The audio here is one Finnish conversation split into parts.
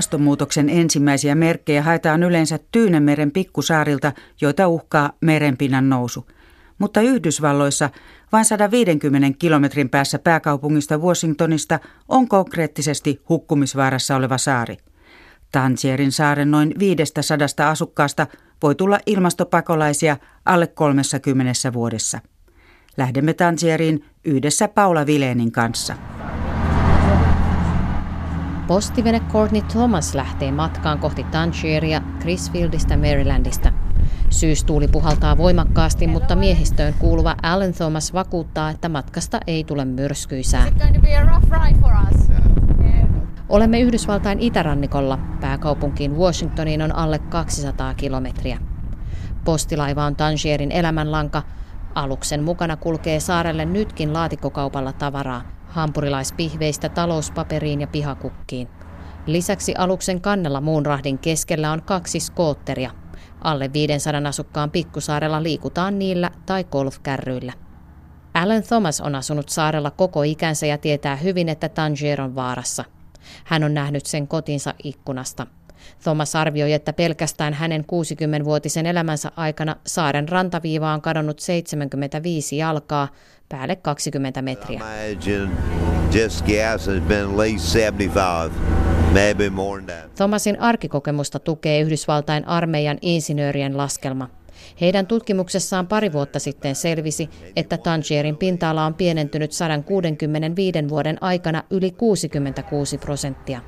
Ilmastonmuutoksen ensimmäisiä merkkejä haetaan yleensä Tyynemeren pikkusaarilta, joita uhkaa merenpinnan nousu. Mutta Yhdysvalloissa vain 150 kilometrin päässä pääkaupungista Washingtonista on konkreettisesti hukkumisvaarassa oleva saari. Tangierin saaren noin 500 asukkaasta voi tulla ilmastopakolaisia alle 30 vuodessa. Lähdemme Tangieriin yhdessä Paula Vileenin kanssa. Postivene Courtney Thomas lähtee matkaan kohti Tangieria Chrisfieldistä Marylandista. Syystuuli puhaltaa voimakkaasti, mutta miehistöön kuuluva Alan Thomas vakuuttaa, että matkasta ei tule myrskyisää. Olemme Yhdysvaltain itärannikolla. Pääkaupunkiin Washingtoniin on alle 200 kilometriä. Postilaiva on Tangierin elämänlanka. Aluksen mukana kulkee saarelle nytkin laatikkokaupalla tavaraa, hampurilaispihveistä talouspaperiin ja pihakukkiin. Lisäksi aluksen kannella muun rahdin keskellä on kaksi skootteria. Alle 500 asukkaan pikkusaarella liikutaan niillä tai golfkärryillä. Alan Thomas on asunut saarella koko ikänsä ja tietää hyvin, että Tangier on vaarassa. Hän on nähnyt sen kotinsa ikkunasta – Thomas arvioi, että pelkästään hänen 60-vuotisen elämänsä aikana saaren rantaviiva on kadonnut 75 jalkaa, päälle 20 metriä. Thomasin arkikokemusta tukee Yhdysvaltain armeijan insinöörien laskelma. Heidän tutkimuksessaan pari vuotta sitten selvisi, että Tangierin pinta-ala on pienentynyt 165 vuoden aikana yli 66 prosenttia.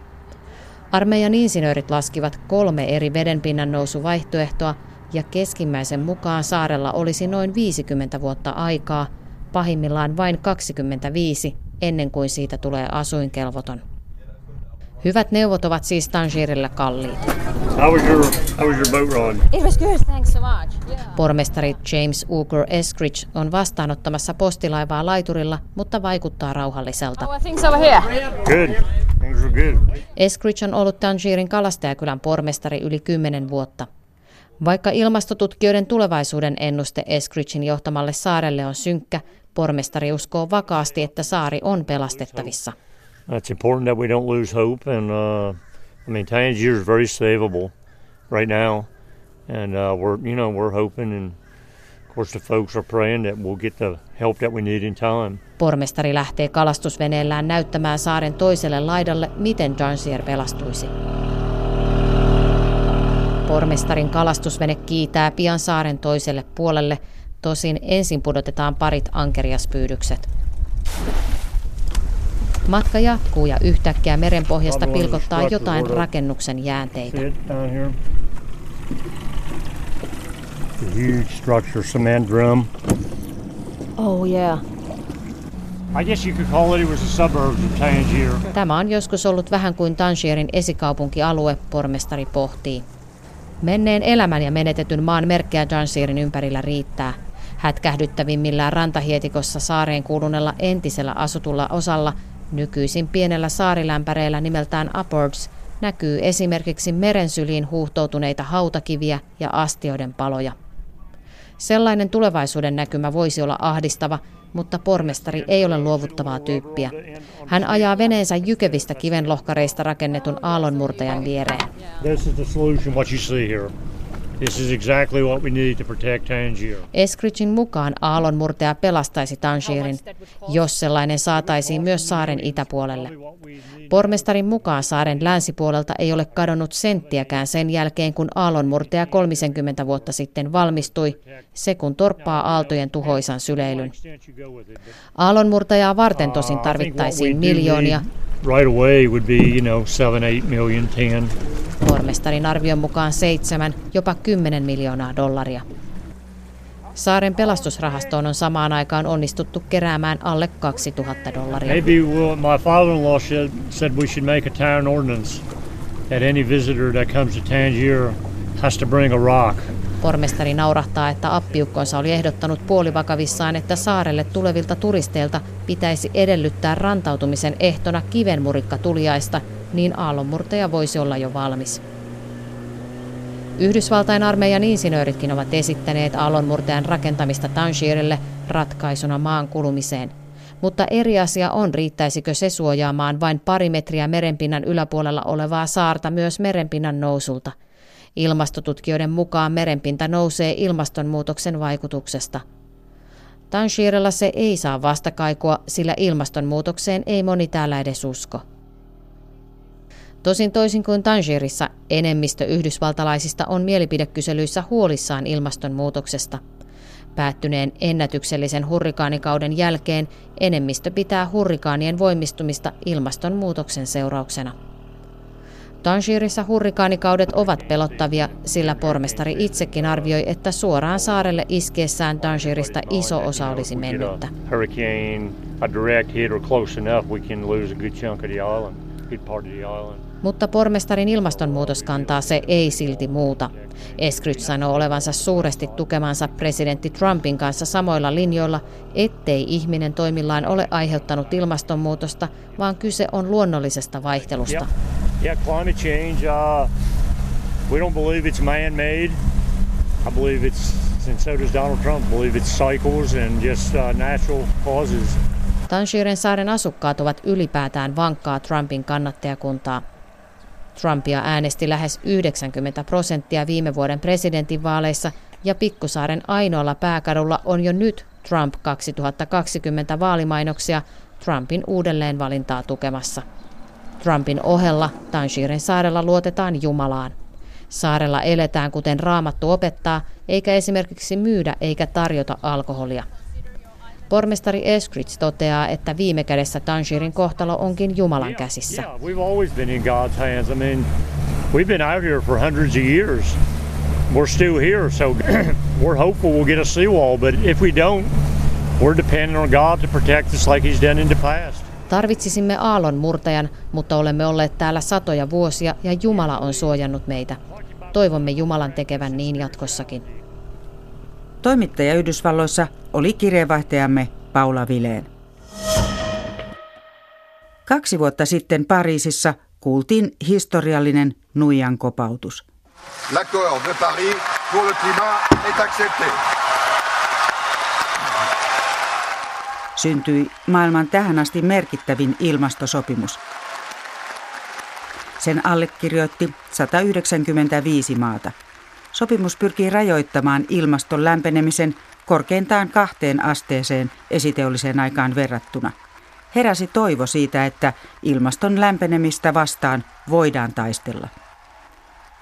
Armeijan insinöörit laskivat kolme eri vedenpinnan nousuvaihtoehtoa ja keskimmäisen mukaan saarella olisi noin 50 vuotta aikaa, pahimmillaan vain 25, ennen kuin siitä tulee asuinkelvoton. Hyvät neuvot ovat siis Tangierille kalliita. How was your, how was your boat ride? It was good, thanks so much. Yeah. Pormestari James Uger Eskridge on vastaanottamassa postilaivaa laiturilla, mutta vaikuttaa rauhalliselta. Oh, things over here. Good. Eskridge on ollut Tangierin kalastajakylän pormestari yli kymmenen vuotta. Vaikka ilmastotutkijoiden tulevaisuuden ennuste Eskridgein johtamalle saarelle on synkkä, pormestari uskoo vakaasti, että saari on pelastettavissa. It's important that we don't lose hope and uh, I mean, Tangier is very savable right now, and uh, we're you know we're hoping and Pormestari lähtee kalastusveneellään näyttämään saaren toiselle laidalle, miten Tangier pelastuisi. Pormestarin kalastusvene kiitää pian saaren toiselle puolelle, tosin ensin pudotetaan parit ankeriaspyydykset. Matka jatkuu ja yhtäkkiä merenpohjasta pilkottaa jotain rakennuksen jäänteitä. Huge structure, cement drum. Oh yeah. I guess you could call it, it was a suburb of Tangier. Tämä on joskus ollut vähän kuin Tangierin esikaupunkialue, pormestari pohtii. Menneen elämän ja menetetyn maan merkkejä Tangierin ympärillä riittää. Hätkähdyttävimmillään rantahietikossa saareen kuuluneella entisellä asutulla osalla Nykyisin pienellä saarilämpäreellä nimeltään Upwards näkyy esimerkiksi merensyliin huuhtoutuneita hautakiviä ja astioiden paloja. Sellainen tulevaisuuden näkymä voisi olla ahdistava, mutta pormestari ei ole luovuttavaa tyyppiä. Hän ajaa veneensä jykevistä kivenlohkareista rakennetun aallonmurtajan viereen. This is exactly what we need to protect Tangier. Eskridgein mukaan aallonmurtaja pelastaisi Tangierin, jos sellainen saataisiin myös saaren itäpuolelle. Pormestarin mukaan saaren länsipuolelta ei ole kadonnut senttiäkään sen jälkeen, kun aallonmurtaja 30 vuotta sitten valmistui, se kun torppaa aaltojen tuhoisan syleilyn. Aallonmurtajaa varten tosin uh, tarvittaisiin miljoonia. Right away would be, you know, 7, 8 million, 10. Pormestarin arvion mukaan 7, jopa 10 miljoonaa dollaria. Saaren pelastusrahastoon on samaan aikaan onnistuttu keräämään alle 2000 dollaria. Maybe my father-in-law said, said we should make a town ordinance that any visitor that comes to Tangier has to bring a rock. Pormestari naurahtaa, että appiukkonsa oli ehdottanut puolivakavissaan, että saarelle tulevilta turisteilta pitäisi edellyttää rantautumisen ehtona kivenmurikka tuliaista, niin aallonmurtaja voisi olla jo valmis. Yhdysvaltain armeijan insinööritkin ovat esittäneet aallonmurtajan rakentamista Tangierille ratkaisuna maan kulumiseen. Mutta eri asia on, riittäisikö se suojaamaan vain pari metriä merenpinnan yläpuolella olevaa saarta myös merenpinnan nousulta. Ilmastotutkijoiden mukaan merenpinta nousee ilmastonmuutoksen vaikutuksesta. Tanshirella se ei saa vastakaikua, sillä ilmastonmuutokseen ei moni täällä edes usko. Tosin toisin kuin Tangerissa, enemmistö yhdysvaltalaisista on mielipidekyselyissä huolissaan ilmastonmuutoksesta. Päättyneen ennätyksellisen hurrikaanikauden jälkeen enemmistö pitää hurrikaanien voimistumista ilmastonmuutoksen seurauksena. Tangerissa hurrikaanikaudet ovat pelottavia, sillä pormestari itsekin arvioi, että suoraan saarelle iskeessään Tangerista iso osa olisi mennyttä. Mutta pormestarin ilmastonmuutoskantaa se ei silti muuta. Eskryt sanoo olevansa suuresti tukemansa presidentti Trumpin kanssa samoilla linjoilla, ettei ihminen toimillaan ole aiheuttanut ilmastonmuutosta, vaan kyse on luonnollisesta vaihtelusta. Yeah, yeah climate change, uh, we don't believe it's man-made. I believe it's, and so does Donald Trump, believe it's cycles and just uh, natural causes. Tanshiren saaren asukkaat ovat ylipäätään vankkaa Trumpin kannattajakuntaa. Trumpia äänesti lähes 90 prosenttia viime vuoden presidentinvaaleissa ja Pikkusaaren ainoalla pääkadulla on jo nyt Trump 2020 vaalimainoksia Trumpin uudelleenvalintaa tukemassa. Trumpin ohella Tanshiren saarella luotetaan Jumalaan. Saarella eletään kuten raamattu opettaa, eikä esimerkiksi myydä eikä tarjota alkoholia. Pormestari Eskridge toteaa, että viime kädessä Tanshirin kohtalo onkin Jumalan käsissä. We're still here, so we're hopeful we'll get a seawall, but if we don't, we're depending on God to protect us like he's done in the past. Tarvitsisimme aallon murtajan, mutta olemme olleet täällä satoja vuosia ja Jumala on suojannut meitä. Toivomme Jumalan tekevän niin jatkossakin. Toimittaja Yhdysvalloissa oli kirjeenvaihtajamme Paula Vileen. Kaksi vuotta sitten Pariisissa kuultiin historiallinen nuijan kopautus. L'accord de Paris pour le climat est accepté. Syntyi maailman tähän asti merkittävin ilmastosopimus. Sen allekirjoitti 195 maata – Sopimus pyrkii rajoittamaan ilmaston lämpenemisen korkeintaan kahteen asteeseen esiteolliseen aikaan verrattuna. Heräsi toivo siitä, että ilmaston lämpenemistä vastaan voidaan taistella.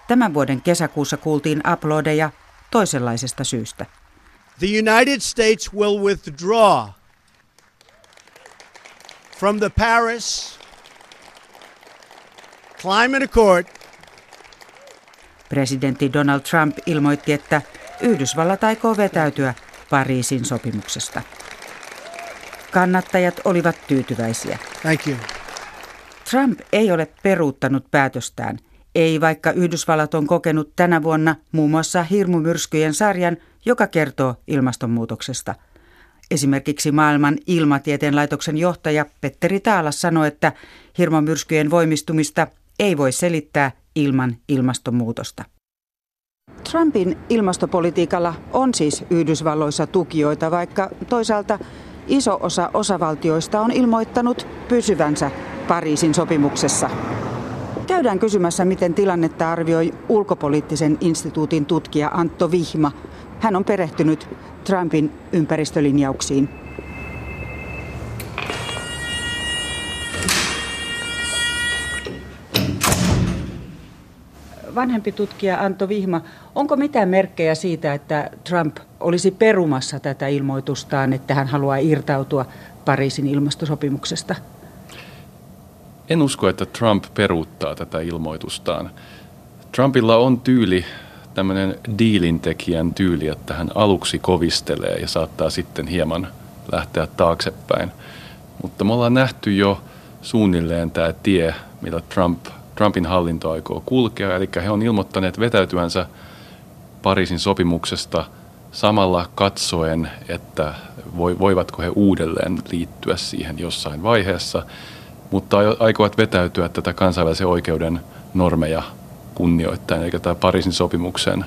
Tämän vuoden kesäkuussa kuultiin aplodeja toisenlaisesta syystä. The United States will withdraw from the Paris Climate Accord Presidentti Donald Trump ilmoitti, että Yhdysvallat aikoo vetäytyä Pariisin sopimuksesta. Kannattajat olivat tyytyväisiä. Thank you. Trump ei ole peruuttanut päätöstään, ei vaikka Yhdysvallat on kokenut tänä vuonna muun muassa hirmumyrskyjen sarjan, joka kertoo ilmastonmuutoksesta. Esimerkiksi maailman ilmatieteen laitoksen johtaja Petteri Taalas sanoi, että hirmumyrskyjen voimistumista ei voi selittää ilman ilmastonmuutosta. Trumpin ilmastopolitiikalla on siis Yhdysvalloissa tukijoita, vaikka toisaalta iso osa osavaltioista on ilmoittanut pysyvänsä Pariisin sopimuksessa. Käydään kysymässä, miten tilannetta arvioi ulkopoliittisen instituutin tutkija Antto Vihma. Hän on perehtynyt Trumpin ympäristölinjauksiin. Vanhempi tutkija Anto Vihma, onko mitään merkkejä siitä, että Trump olisi perumassa tätä ilmoitustaan, että hän haluaa irtautua Pariisin ilmastosopimuksesta? En usko, että Trump peruuttaa tätä ilmoitustaan. Trumpilla on tyyli, tämmöinen diilintekijän tyyli, että hän aluksi kovistelee ja saattaa sitten hieman lähteä taaksepäin. Mutta me ollaan nähty jo suunnilleen tämä tie, mitä Trump Trumpin hallinto aikoo kulkea. Eli he on ilmoittaneet vetäytyänsä Pariisin sopimuksesta samalla katsoen, että voivatko he uudelleen liittyä siihen jossain vaiheessa, mutta aikovat vetäytyä tätä kansainvälisen oikeuden normeja kunnioittain, eli tämä Pariisin sopimuksen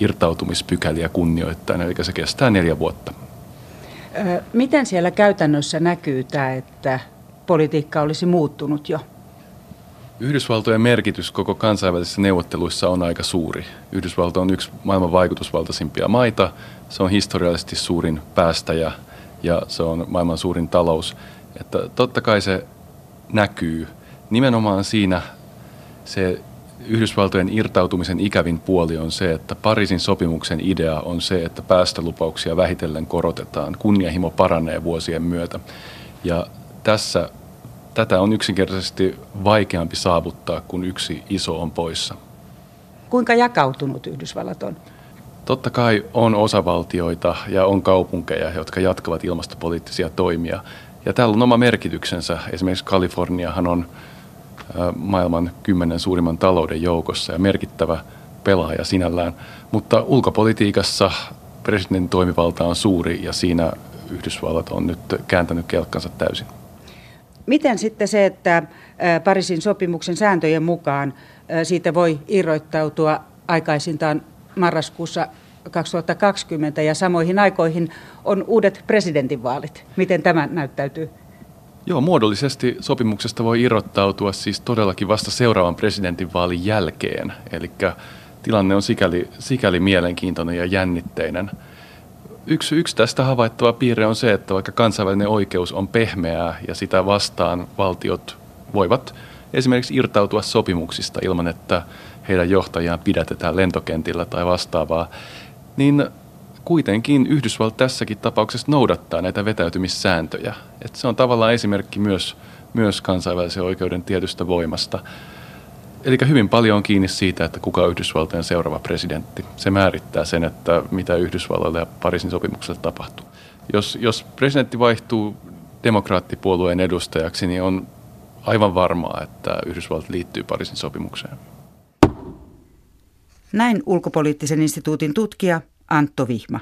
irtautumispykäliä kunnioittain, eli se kestää neljä vuotta. Miten siellä käytännössä näkyy tämä, että politiikka olisi muuttunut jo? Yhdysvaltojen merkitys koko kansainvälisissä neuvotteluissa on aika suuri. Yhdysvalto on yksi maailman vaikutusvaltaisimpia maita. Se on historiallisesti suurin päästäjä ja se on maailman suurin talous. Että totta kai se näkyy. Nimenomaan siinä se Yhdysvaltojen irtautumisen ikävin puoli on se, että Pariisin sopimuksen idea on se, että päästölupauksia vähitellen korotetaan. Kunnianhimo paranee vuosien myötä. Ja tässä tätä on yksinkertaisesti vaikeampi saavuttaa, kun yksi iso on poissa. Kuinka jakautunut Yhdysvallat on? Totta kai on osavaltioita ja on kaupunkeja, jotka jatkavat ilmastopoliittisia toimia. Ja täällä on oma merkityksensä. Esimerkiksi Kaliforniahan on maailman kymmenen suurimman talouden joukossa ja merkittävä pelaaja sinällään. Mutta ulkopolitiikassa presidentin toimivalta on suuri ja siinä Yhdysvallat on nyt kääntänyt kelkkansa täysin. Miten sitten se, että Pariisin sopimuksen sääntöjen mukaan siitä voi irroittautua aikaisintaan marraskuussa 2020 ja samoihin aikoihin on uudet presidentinvaalit. Miten tämä näyttäytyy? Joo, muodollisesti sopimuksesta voi irrottautua siis todellakin vasta seuraavan presidentinvaalin jälkeen. Eli tilanne on sikäli, sikäli mielenkiintoinen ja jännitteinen. Yksi, yksi tästä havaittava piirre on se, että vaikka kansainvälinen oikeus on pehmeää ja sitä vastaan valtiot voivat esimerkiksi irtautua sopimuksista ilman, että heidän johtajiaan pidätetään lentokentillä tai vastaavaa, niin kuitenkin Yhdysvallat tässäkin tapauksessa noudattaa näitä vetäytymissääntöjä. Et se on tavallaan esimerkki myös, myös kansainvälisen oikeuden tietystä voimasta. Eli hyvin paljon on kiinni siitä, että kuka Yhdysvaltojen seuraava presidentti. Se määrittää sen, että mitä Yhdysvalloille ja Pariisin sopimukselle tapahtuu. Jos, jos presidentti vaihtuu demokraattipuolueen edustajaksi, niin on aivan varmaa, että Yhdysvallat liittyy Pariisin sopimukseen. Näin ulkopoliittisen instituutin tutkija Antto Vihma.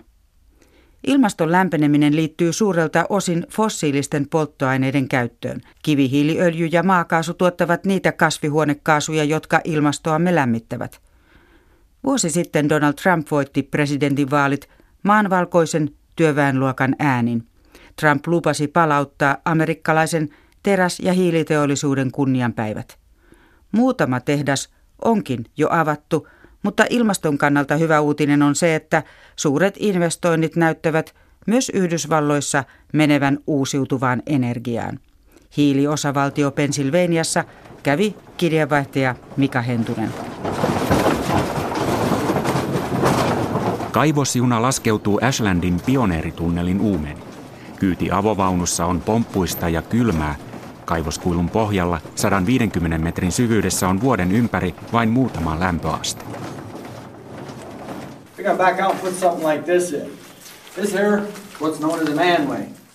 Ilmaston lämpeneminen liittyy suurelta osin fossiilisten polttoaineiden käyttöön. Kivihiiliöljy ja maakaasu tuottavat niitä kasvihuonekaasuja, jotka ilmastoamme lämmittävät. Vuosi sitten Donald Trump voitti presidentinvaalit maanvalkoisen työväenluokan äänin. Trump lupasi palauttaa amerikkalaisen teräs- ja hiiliteollisuuden kunnianpäivät. Muutama tehdas onkin jo avattu, mutta ilmaston kannalta hyvä uutinen on se, että suuret investoinnit näyttävät myös Yhdysvalloissa menevän uusiutuvaan energiaan. Hiiliosavaltio Pennsylvaniassa kävi kirjeenvaihtaja Mika Hentunen. Kaivosjuna laskeutuu Ashlandin pioneeritunnelin uumeni. Kyyti avovaunussa on pomppuista ja kylmää. Kaivoskuilun pohjalla 150 metrin syvyydessä on vuoden ympäri vain muutama lämpöaste.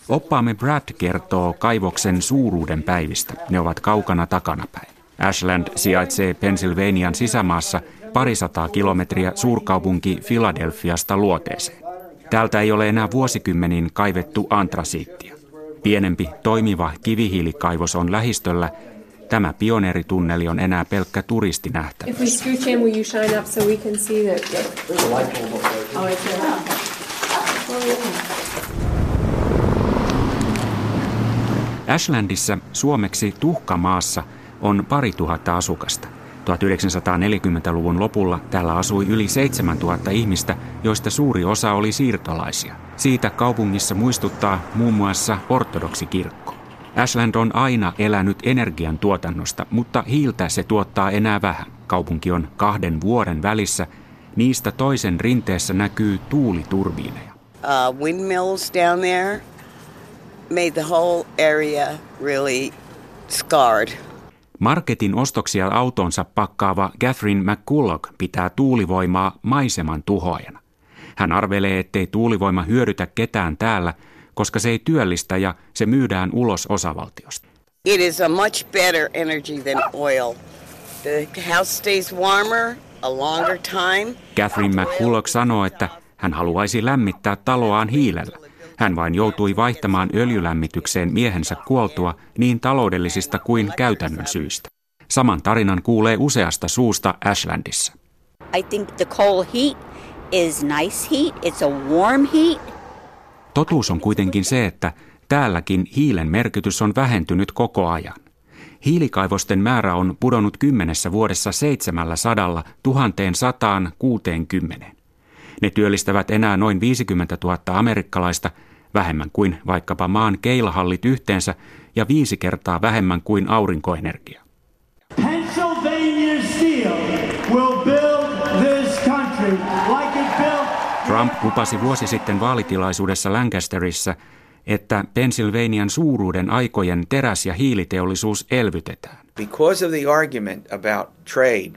Oppaamme Brad kertoo kaivoksen suuruuden päivistä. Ne ovat kaukana takanapäin. Ashland sijaitsee Pennsylvanian sisämaassa parisataa kilometriä suurkaupunki Filadelfiasta luoteeseen. Täältä ei ole enää vuosikymmeniin kaivettu antrasiittia. Pienempi, toimiva kivihiilikaivos on lähistöllä. Tämä pioneeritunneli on enää pelkkä turistinähtävyys. Ashlandissa, suomeksi tuhkamaassa, on pari tuhatta asukasta. 1940-luvun lopulla täällä asui yli 7000 ihmistä, joista suuri osa oli siirtolaisia. Siitä kaupungissa muistuttaa muun muassa ortodoksikirkko. Ashland on aina elänyt energian tuotannosta, mutta hiiltä se tuottaa enää vähän. Kaupunki on kahden vuoden välissä. Niistä toisen rinteessä näkyy tuuliturbiineja. Uh, windmills down there made the whole area really scarred. Marketin ostoksia autonsa pakkaava Catherine McCulloch pitää tuulivoimaa maiseman tuhoajana. Hän arvelee, ettei tuulivoima hyödytä ketään täällä, koska se ei työllistä ja se myydään ulos osavaltiosta. It is a much better energy than oil. The house stays warmer a longer time. Catherine McCulloch sanoo, että hän haluaisi lämmittää taloaan hiilellä. Hän vain joutui vaihtamaan öljylämmitykseen miehensä kuoltua niin taloudellisista kuin käytännön syistä. Saman tarinan kuulee useasta suusta Ashlandissa. I think the coal heat is nice heat. It's a warm heat. Totuus on kuitenkin se, että täälläkin hiilen merkitys on vähentynyt koko ajan. Hiilikaivosten määrä on pudonnut kymmenessä vuodessa 700 1160. Ne työllistävät enää noin 50 000 amerikkalaista, vähemmän kuin vaikkapa maan keilahallit yhteensä ja viisi kertaa vähemmän kuin aurinkoenergia. Pennsylvania Steel will build this country like. Trump lupasi vuosi sitten vaalitilaisuudessa Lancasterissa, että Pennsylvanian suuruuden aikojen teräs- ja hiiliteollisuus elvytetään. Because of the argument about trade,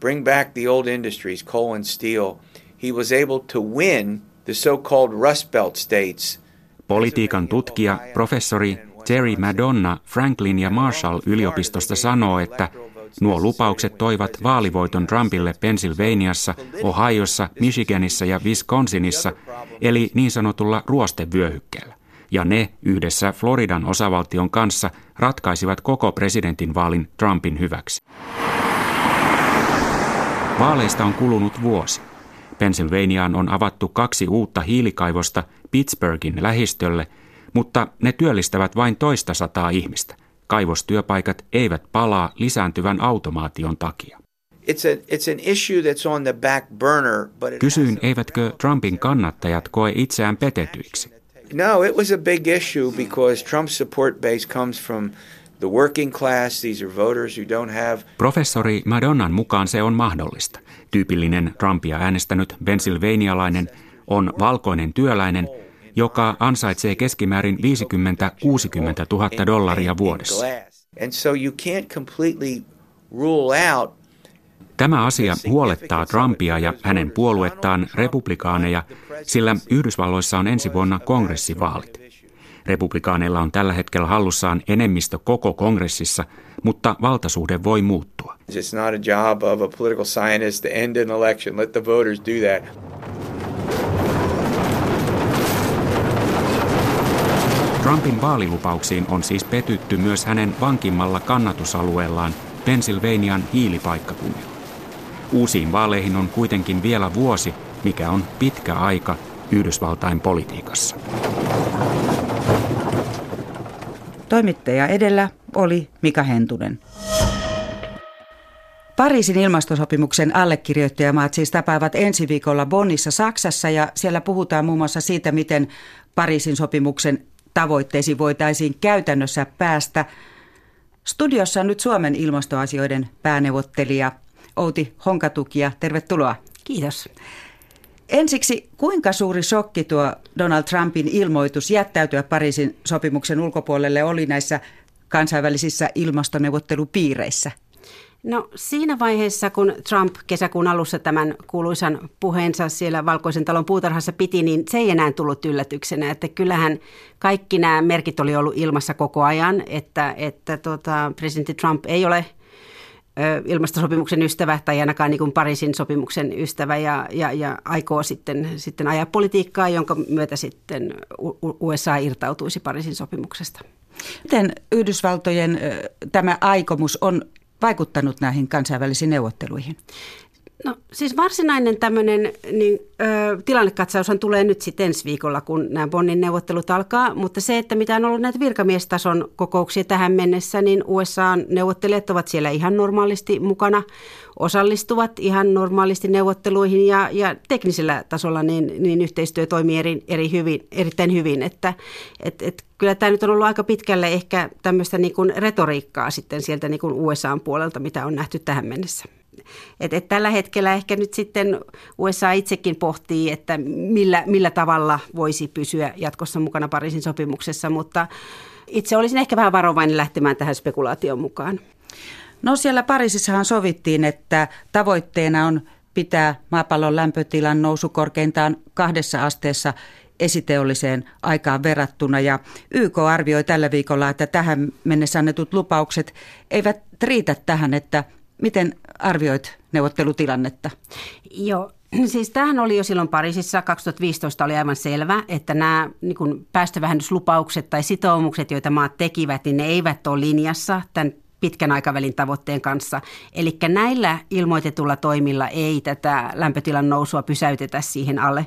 bring back the old industries, coal and steel, he was able to win the so-called Rust Belt states. Politiikan tutkija, professori Terry Madonna Franklin ja Marshall yliopistosta sanoo, että nuo lupaukset toivat vaalivoiton Trumpille Pennsylvaniassa, Ohiossa, Michiganissa ja Wisconsinissa, eli niin sanotulla ruostevyöhykkeellä ja ne yhdessä Floridan osavaltion kanssa ratkaisivat koko presidentinvaalin Trumpin hyväksi. Vaaleista on kulunut vuosi. Pennsylvaniaan on avattu kaksi uutta hiilikaivosta Pittsburghin lähistölle, mutta ne työllistävät vain toista sataa ihmistä. Kaivostyöpaikat eivät palaa lisääntyvän automaation takia. Kysyin, eivätkö Trumpin kannattajat koe itseään petetyiksi. No, it was a big issue because Trump's support base comes from the working class. These are voters who don't have... Professori Madonnan mukaan se on mahdollista. Tyypillinen Trumpia äänestänyt pennsylvanialainen on valkoinen työläinen, joka ansaitsee keskimäärin 50-60 000 dollaria vuodessa. Tämä asia huolettaa Trumpia ja hänen puoluettaan republikaaneja, sillä Yhdysvalloissa on ensi vuonna kongressivaalit. Republikaaneilla on tällä hetkellä hallussaan enemmistö koko kongressissa, mutta valtasuhde voi muuttua. Trumpin vaalilupauksiin on siis petytty myös hänen vankimmalla kannatusalueellaan Pennsylvanian hiilipaikkakunnilla. Uusiin vaaleihin on kuitenkin vielä vuosi, mikä on pitkä aika Yhdysvaltain politiikassa. Toimittaja edellä oli Mika Hentunen. Pariisin ilmastosopimuksen allekirjoittajamaat siis tapaavat ensi viikolla Bonnissa Saksassa ja siellä puhutaan muun muassa siitä, miten Pariisin sopimuksen tavoitteisiin voitaisiin käytännössä päästä. Studiossa on nyt Suomen ilmastoasioiden pääneuvottelija Outi Honkatukia. Tervetuloa. Kiitos. Ensiksi, kuinka suuri shokki tuo Donald Trumpin ilmoitus jättäytyä Pariisin sopimuksen ulkopuolelle oli näissä kansainvälisissä ilmastoneuvottelupiireissä? No siinä vaiheessa, kun Trump kesäkuun alussa tämän kuuluisan puheensa siellä Valkoisen talon puutarhassa piti, niin se ei enää tullut yllätyksenä. Että kyllähän kaikki nämä merkit oli ollut ilmassa koko ajan, että, että tota, presidentti Trump ei ole – ilmastosopimuksen ystävä tai ainakaan niin kuin Pariisin sopimuksen ystävä ja, ja, ja aikoo sitten, sitten ajaa politiikkaa, jonka myötä sitten USA irtautuisi Pariisin sopimuksesta. Miten Yhdysvaltojen tämä aikomus on vaikuttanut näihin kansainvälisiin neuvotteluihin? No siis varsinainen tämmöinen niin, tilannekatsaushan tulee nyt sitten ensi viikolla, kun nämä Bonnin neuvottelut alkaa, mutta se, että mitä on ollut näitä virkamiestason kokouksia tähän mennessä, niin USA-neuvottelijat ovat siellä ihan normaalisti mukana, osallistuvat ihan normaalisti neuvotteluihin ja, ja teknisellä tasolla niin, niin yhteistyö toimii eri, eri hyvin, erittäin hyvin, että et, et, kyllä tämä nyt on ollut aika pitkälle ehkä tämmöistä niin retoriikkaa sitten sieltä niin kuin USAn puolelta, mitä on nähty tähän mennessä. Et, et tällä hetkellä ehkä nyt sitten USA itsekin pohtii, että millä, millä tavalla voisi pysyä jatkossa mukana Pariisin sopimuksessa, mutta itse olisin ehkä vähän varovainen lähtemään tähän spekulaation mukaan. No siellä Pariisissahan sovittiin, että tavoitteena on pitää maapallon lämpötilan nousu korkeintaan kahdessa asteessa esiteolliseen aikaan verrattuna. Ja YK arvioi tällä viikolla, että tähän mennessä annetut lupaukset eivät riitä tähän, että Miten arvioit neuvottelutilannetta? Joo, Siis tämähän oli jo silloin Pariisissa 2015 oli aivan selvä, että nämä niin kuin päästövähennyslupaukset tai sitoumukset, joita maat tekivät, niin ne eivät ole linjassa tämän pitkän aikavälin tavoitteen kanssa. Eli näillä ilmoitetulla toimilla ei tätä lämpötilan nousua pysäytetä siihen alle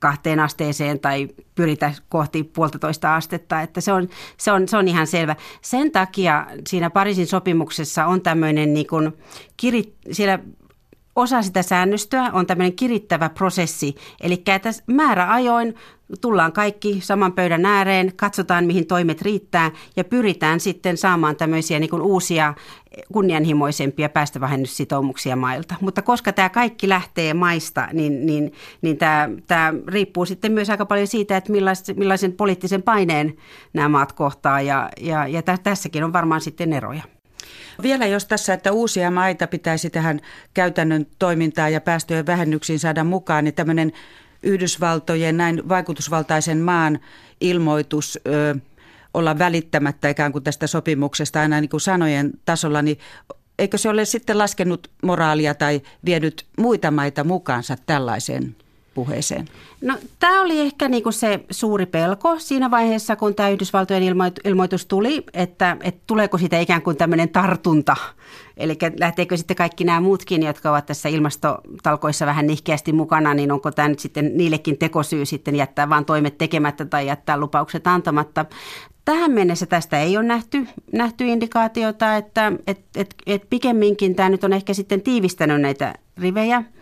kahteen asteeseen tai pyritä kohti puolitoista astetta, että se on, se on, se on ihan selvä. Sen takia siinä Pariisin sopimuksessa on tämmöinen niin kuin, siellä osa sitä säännöstöä on tämmöinen kirittävä prosessi, eli että määräajoin tullaan kaikki saman pöydän ääreen, katsotaan mihin toimet riittää ja pyritään sitten saamaan tämmöisiä niin kuin uusia kunnianhimoisempia päästövähennyssitoumuksia mailta. Mutta koska tämä kaikki lähtee maista, niin, niin, niin tämä, tämä riippuu sitten myös aika paljon siitä, että millaisen, millaisen poliittisen paineen nämä maat kohtaa ja, ja, ja tässäkin on varmaan sitten eroja. Vielä jos tässä, että uusia maita pitäisi tähän käytännön toimintaan ja päästöjen vähennyksiin saada mukaan, niin tämmöinen Yhdysvaltojen näin vaikutusvaltaisen maan ilmoitus ö, olla välittämättä ikään kuin tästä sopimuksesta aina niin kuin sanojen tasolla, niin eikö se ole sitten laskenut moraalia tai vienyt muita maita mukaansa tällaiseen puheeseen? No, tämä oli ehkä niinku se suuri pelko siinä vaiheessa, kun tämä Yhdysvaltojen ilmoitus tuli, että, että tuleeko siitä ikään kuin tämmöinen tartunta. Eli lähteekö sitten kaikki nämä muutkin, jotka ovat tässä ilmastotalkoissa vähän nihkeästi mukana, niin onko tämä nyt sitten niillekin tekosyy sitten jättää vain toimet tekemättä tai jättää lupaukset antamatta. Tähän mennessä tästä ei ole nähty, nähty indikaatiota, että et, et, et pikemminkin tämä nyt on ehkä sitten tiivistänyt näitä rivejä –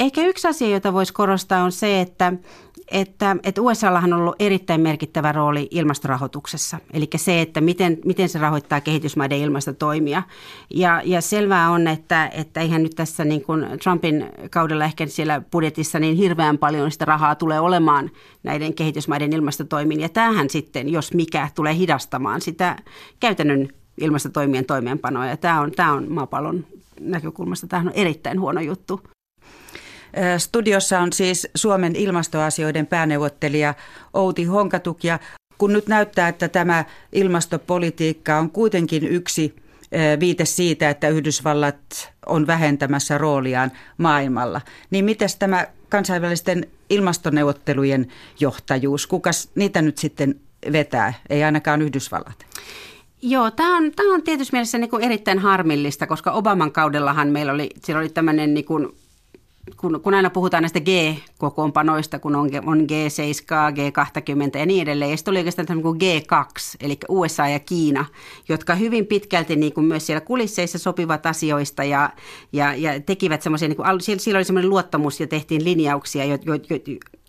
Ehkä yksi asia, jota voisi korostaa, on se, että, että, että USAllahan on ollut erittäin merkittävä rooli ilmastorahoituksessa. Eli se, että miten, miten se rahoittaa kehitysmaiden ilmastotoimia. Ja, ja selvää on, että, että eihän nyt tässä niin kuin Trumpin kaudella ehkä siellä budjetissa niin hirveän paljon sitä rahaa tulee olemaan näiden kehitysmaiden ilmastotoimiin. Ja tämähän sitten, jos mikä, tulee hidastamaan sitä käytännön ilmastotoimien toimeenpanoa. Ja tämä on, tämä on maapallon näkökulmasta tämä on erittäin huono juttu. Studiossa on siis Suomen ilmastoasioiden pääneuvottelija Outi Honkatuk. Ja kun nyt näyttää, että tämä ilmastopolitiikka on kuitenkin yksi viite siitä, että Yhdysvallat on vähentämässä rooliaan maailmalla, niin miten tämä kansainvälisten ilmastoneuvottelujen johtajuus, kukas niitä nyt sitten vetää, ei ainakaan Yhdysvallat? Joo, tämä on, tämä on tietysti mielessä niin kuin erittäin harmillista, koska Obaman kaudellahan meillä oli, siellä oli tämmöinen niin kuin kun, kun aina puhutaan näistä G-kokoonpanoista, kun on, on G7, G20 ja niin edelleen, ja sitten oli oikeastaan tämmöinen kuin G2, eli USA ja Kiina, jotka hyvin pitkälti niin kuin myös siellä kulisseissa sopivat asioista ja, ja, ja tekivät semmoisia, niin kuin, silloin oli semmoinen luottamus ja tehtiin linjauksia, jo, jo, jo,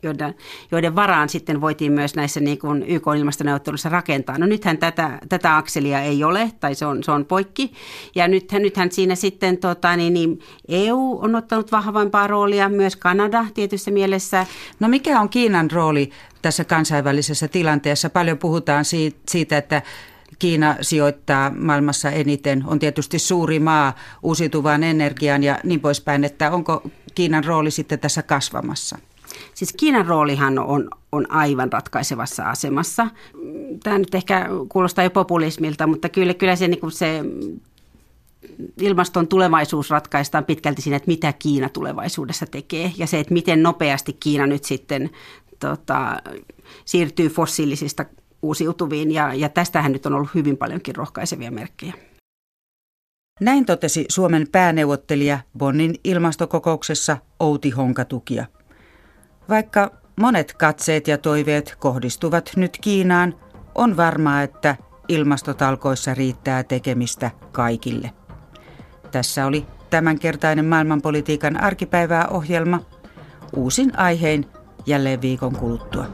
joiden, joiden varaan sitten voitiin myös näissä niin kuin YK-ilmastoneuvotteluissa rakentaa. No nythän tätä, tätä akselia ei ole, tai se on, se on poikki. Ja nythän, nythän siinä sitten tota, niin, niin EU on ottanut vahvampaa roolia, myös Kanada tietyssä mielessä. No mikä on Kiinan rooli tässä kansainvälisessä tilanteessa? Paljon puhutaan siitä, että Kiina sijoittaa maailmassa eniten, on tietysti suuri maa uusiutuvaan energiaan ja niin poispäin, että onko Kiinan rooli sitten tässä kasvamassa? Siis Kiinan roolihan on, on aivan ratkaisevassa asemassa. Tämä nyt ehkä kuulostaa jo populismilta, mutta kyllä, kyllä se, niin kuin se ilmaston tulevaisuus ratkaistaan pitkälti siinä, että mitä Kiina tulevaisuudessa tekee ja se, että miten nopeasti Kiina nyt sitten tota, siirtyy fossiilisista uusiutuviin ja, ja tästähän nyt on ollut hyvin paljonkin rohkaisevia merkkejä. Näin totesi Suomen pääneuvottelija Bonnin ilmastokokouksessa Outi Honkatukia. Vaikka monet katseet ja toiveet kohdistuvat nyt Kiinaan, on varmaa, että ilmastotalkoissa riittää tekemistä kaikille. Tässä oli tämänkertainen maailmanpolitiikan arkipäivää ohjelma. Uusin aihein jälleen viikon kuluttua.